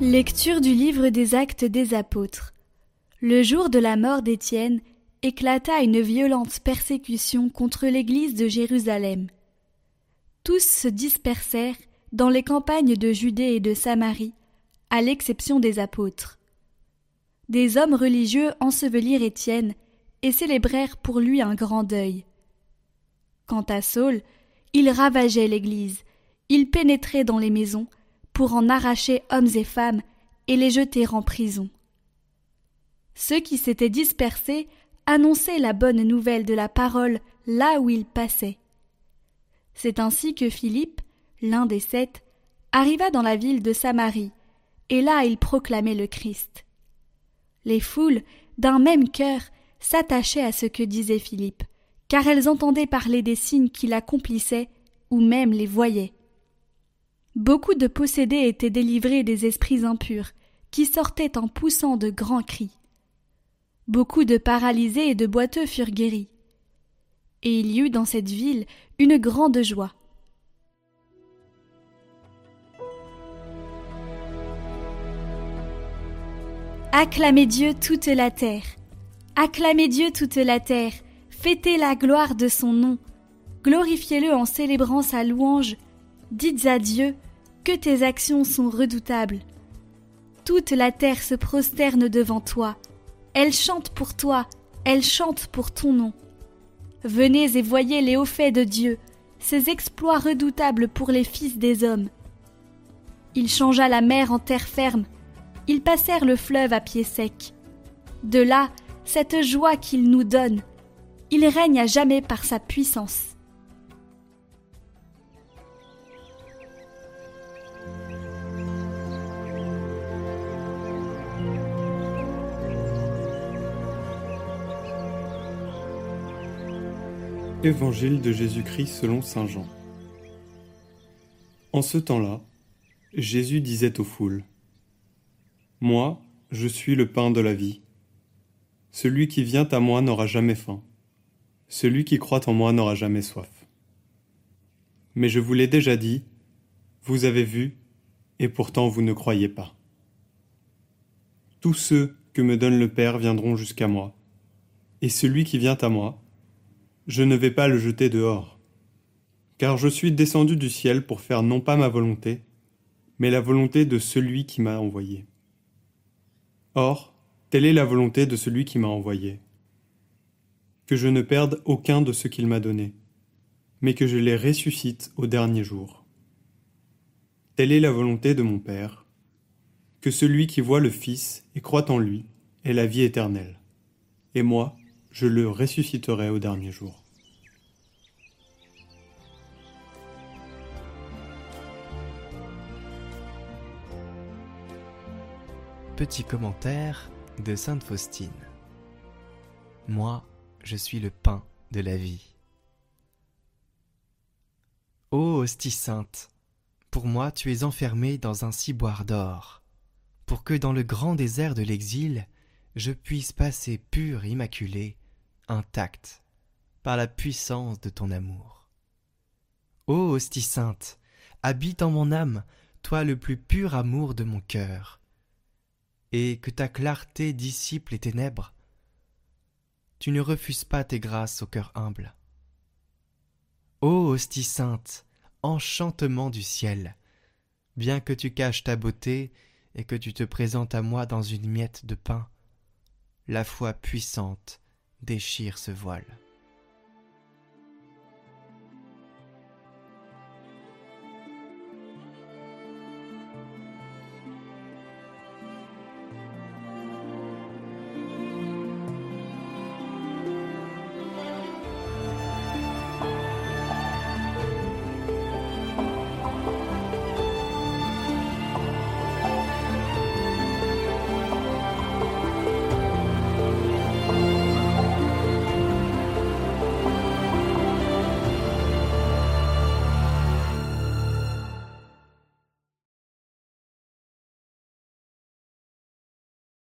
Lecture du livre des actes des apôtres. Le jour de la mort d'Étienne éclata une violente persécution contre l'église de Jérusalem. Tous se dispersèrent dans les campagnes de Judée et de Samarie, à l'exception des apôtres. Des hommes religieux ensevelirent Étienne et célébrèrent pour lui un grand deuil. Quant à Saul, il ravageait l'Église, il pénétrait dans les maisons pour en arracher hommes et femmes et les jeter en prison. Ceux qui s'étaient dispersés annonçaient la bonne nouvelle de la parole là où ils passaient. C'est ainsi que Philippe, l'un des sept, arriva dans la ville de Samarie, et là il proclamait le Christ. Les foules, d'un même cœur, s'attachaient à ce que disait Philippe, car elles entendaient parler des signes qu'il accomplissait, ou même les voyaient. Beaucoup de possédés étaient délivrés des esprits impurs, qui sortaient en poussant de grands cris. Beaucoup de paralysés et de boiteux furent guéris. Et il y eut dans cette ville une grande joie. Acclamez Dieu toute la terre. Acclamez Dieu toute la terre. Fêtez la gloire de son nom. Glorifiez-le en célébrant sa louange. Dites à Dieu que tes actions sont redoutables. Toute la terre se prosterne devant toi. Elle chante pour toi, elle chante pour ton nom. Venez et voyez les hauts faits de Dieu, ses exploits redoutables pour les fils des hommes. Il changea la mer en terre ferme, ils passèrent le fleuve à pied sec. De là, cette joie qu'il nous donne, il règne à jamais par sa puissance. Évangile de Jésus-Christ selon Saint Jean. En ce temps-là, Jésus disait aux foules moi, je suis le pain de la vie. Celui qui vient à moi n'aura jamais faim. Celui qui croit en moi n'aura jamais soif. Mais je vous l'ai déjà dit, vous avez vu, et pourtant vous ne croyez pas. Tous ceux que me donne le Père viendront jusqu'à moi, et celui qui vient à moi, je ne vais pas le jeter dehors, car je suis descendu du ciel pour faire non pas ma volonté, mais la volonté de celui qui m'a envoyé. Or, telle est la volonté de celui qui m'a envoyé. Que je ne perde aucun de ce qu'il m'a donné, mais que je les ressuscite au dernier jour. Telle est la volonté de mon Père, que celui qui voit le Fils et croit en lui ait la vie éternelle, et moi, je le ressusciterai au dernier jour. Petit commentaire de Sainte Faustine. Moi, je suis le pain de la vie. Ô hostie sainte, pour moi tu es enfermé dans un ciboire d'or, pour que dans le grand désert de l'exil, je puisse passer pur, immaculé, intact, par la puissance de ton amour. Ô hostie sainte, habite en mon âme, toi le plus pur amour de mon cœur, et que ta clarté dissipe les ténèbres. Tu ne refuses pas tes grâces au cœur humble. Ô hostie sainte, enchantement du ciel, bien que tu caches ta beauté et que tu te présentes à moi dans une miette de pain, la foi puissante déchire ce voile.